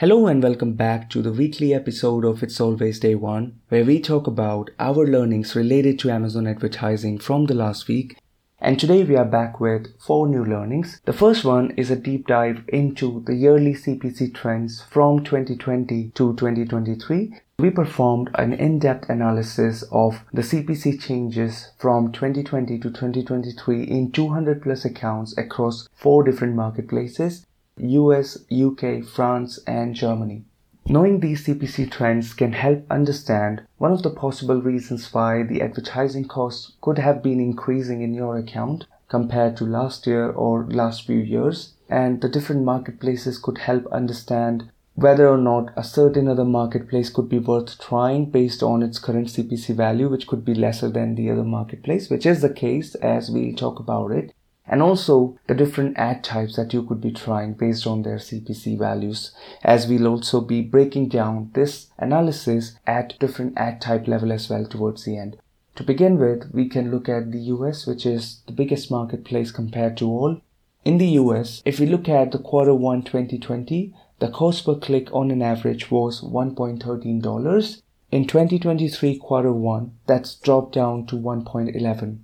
Hello and welcome back to the weekly episode of It's Always Day One, where we talk about our learnings related to Amazon advertising from the last week. And today we are back with four new learnings. The first one is a deep dive into the yearly CPC trends from 2020 to 2023. We performed an in-depth analysis of the CPC changes from 2020 to 2023 in 200 plus accounts across four different marketplaces US, UK, France, and Germany. Knowing these CPC trends can help understand one of the possible reasons why the advertising costs could have been increasing in your account compared to last year or last few years, and the different marketplaces could help understand whether or not a certain other marketplace could be worth trying based on its current CPC value, which could be lesser than the other marketplace, which is the case as we'll talk about it and also the different ad types that you could be trying based on their CPC values as we'll also be breaking down this analysis at different ad type level as well towards the end. To begin with, we can look at the US, which is the biggest marketplace compared to all. In the US, if we look at the quarter 1 2020, the cost per click on an average was $1.13. In 2023 quarter 1, that's dropped down to 1.11.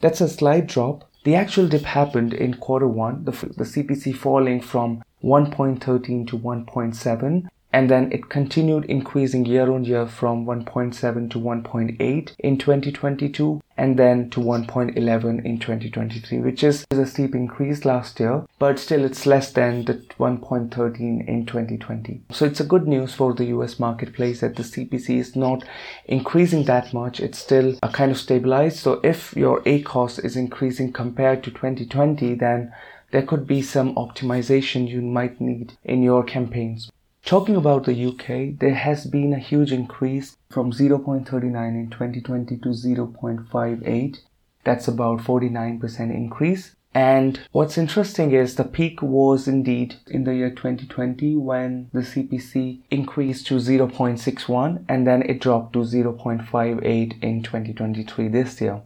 That's a slight drop, the actual dip happened in quarter one, the, the CPC falling from 1.13 to 1.7 and then it continued increasing year on year from 1.7 to 1.8 in 2022 and then to 1.11 in 2023 which is a steep increase last year but still it's less than the 1.13 in 2020 so it's a good news for the US marketplace that the CPC is not increasing that much. It's still a kind of stabilized. So if your ACoS is increasing compared to 2020 then there could be some optimization you might need in your campaigns Talking about the UK, there has been a huge increase from 0.39 in 2020 to 0.58. That's about 49% increase. And what's interesting is the peak was indeed in the year 2020 when the CPC increased to 0.61 and then it dropped to 0.58 in 2023 this year.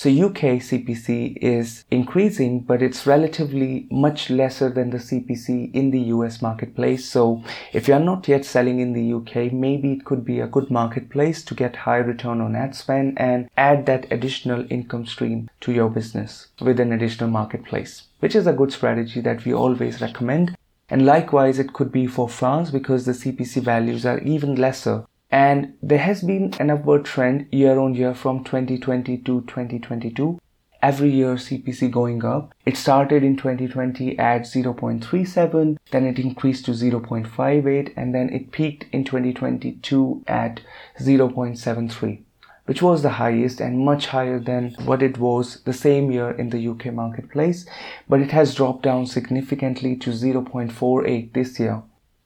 So UK CPC is increasing, but it's relatively much lesser than the CPC in the US marketplace. So if you're not yet selling in the UK, maybe it could be a good marketplace to get high return on ad spend and add that additional income stream to your business with an additional marketplace, which is a good strategy that we always recommend. And likewise, it could be for France because the CPC values are even lesser and there has been an upward trend year on year from 2020 to 2022 every year CPC going up. It started in 2020 at 0.37, then it increased to 0.58, and then it peaked in 2022 at 0.73, which was the highest and much higher than what it was the same year in the UK marketplace, but it has dropped down significantly to 0.48 this year.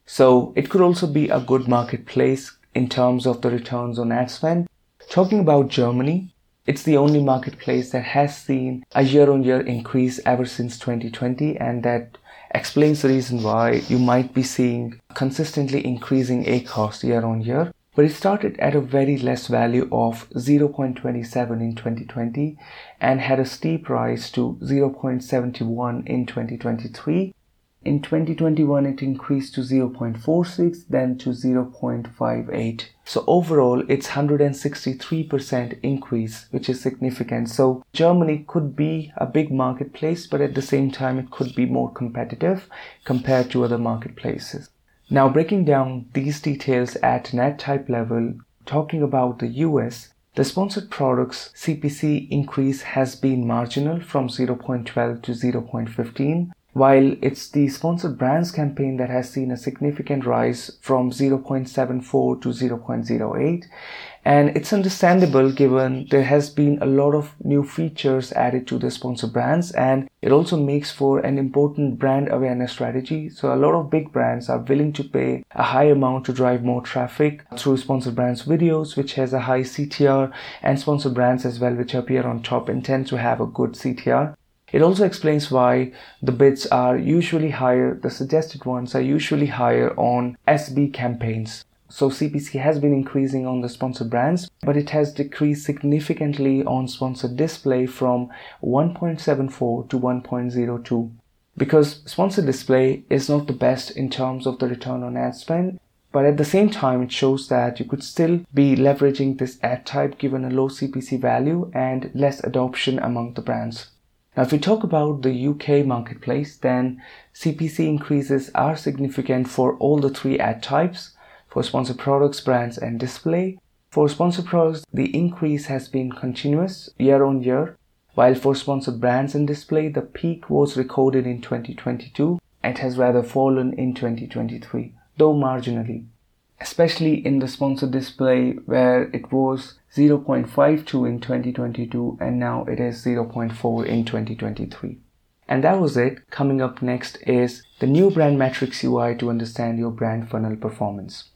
So it could also be a good marketplace in terms of the returns on ad spend. Talking about Germany, it's the only marketplace that has seen a year on year increase ever since 2020 and that explains the reason why you might be seeing consistently increasing ACoS year on year. But it started at a very less value of 0.27 in 2020 and had a steep rise to 0.71 in 2023 in 2021, it increased to 0.46, then to 0.58. So overall, it's 163% increase, which is significant. So Germany could be a big marketplace, but at the same time, it could be more competitive compared to other marketplaces. Now, breaking down these details at net type level, talking about the US, the sponsored products CPC increase has been marginal from 0.12 to 0.15 while it's the sponsored brands campaign that has seen a significant rise from 0.74 to 0.08 and it's understandable given there has been a lot of new features added to the sponsored brands and it also makes for an important brand awareness strategy. So a lot of big brands are willing to pay a high amount to drive more traffic through sponsored brands videos which has a high ctr and sponsored brands as well which appear on top and tend to have a good ctr it also explains why the bids are usually higher, the suggested ones are usually higher on SB campaigns. So CPC has been increasing on the sponsored brands, but it has decreased significantly on sponsored display from 1.74 to 1.02. because sponsored display is not the best in terms of the return on ad spend but at the same time it shows that you could still be leveraging this ad type given a low CPC value and less adoption among the brands. Now if we talk about the UK marketplace then CPC increases are significant for all the three ad types for sponsored products, brands and display. For sponsored products the increase has been continuous year on year while for sponsored brands and display, the peak was recorded in 2022 and has rather fallen in 2023, though marginally. Especially in the sponsored display where it was 0.52 in 2022 and now it is 0.4 in 2023. And that was it. Coming up next is the new brand metrics UI to understand your brand funnel performance.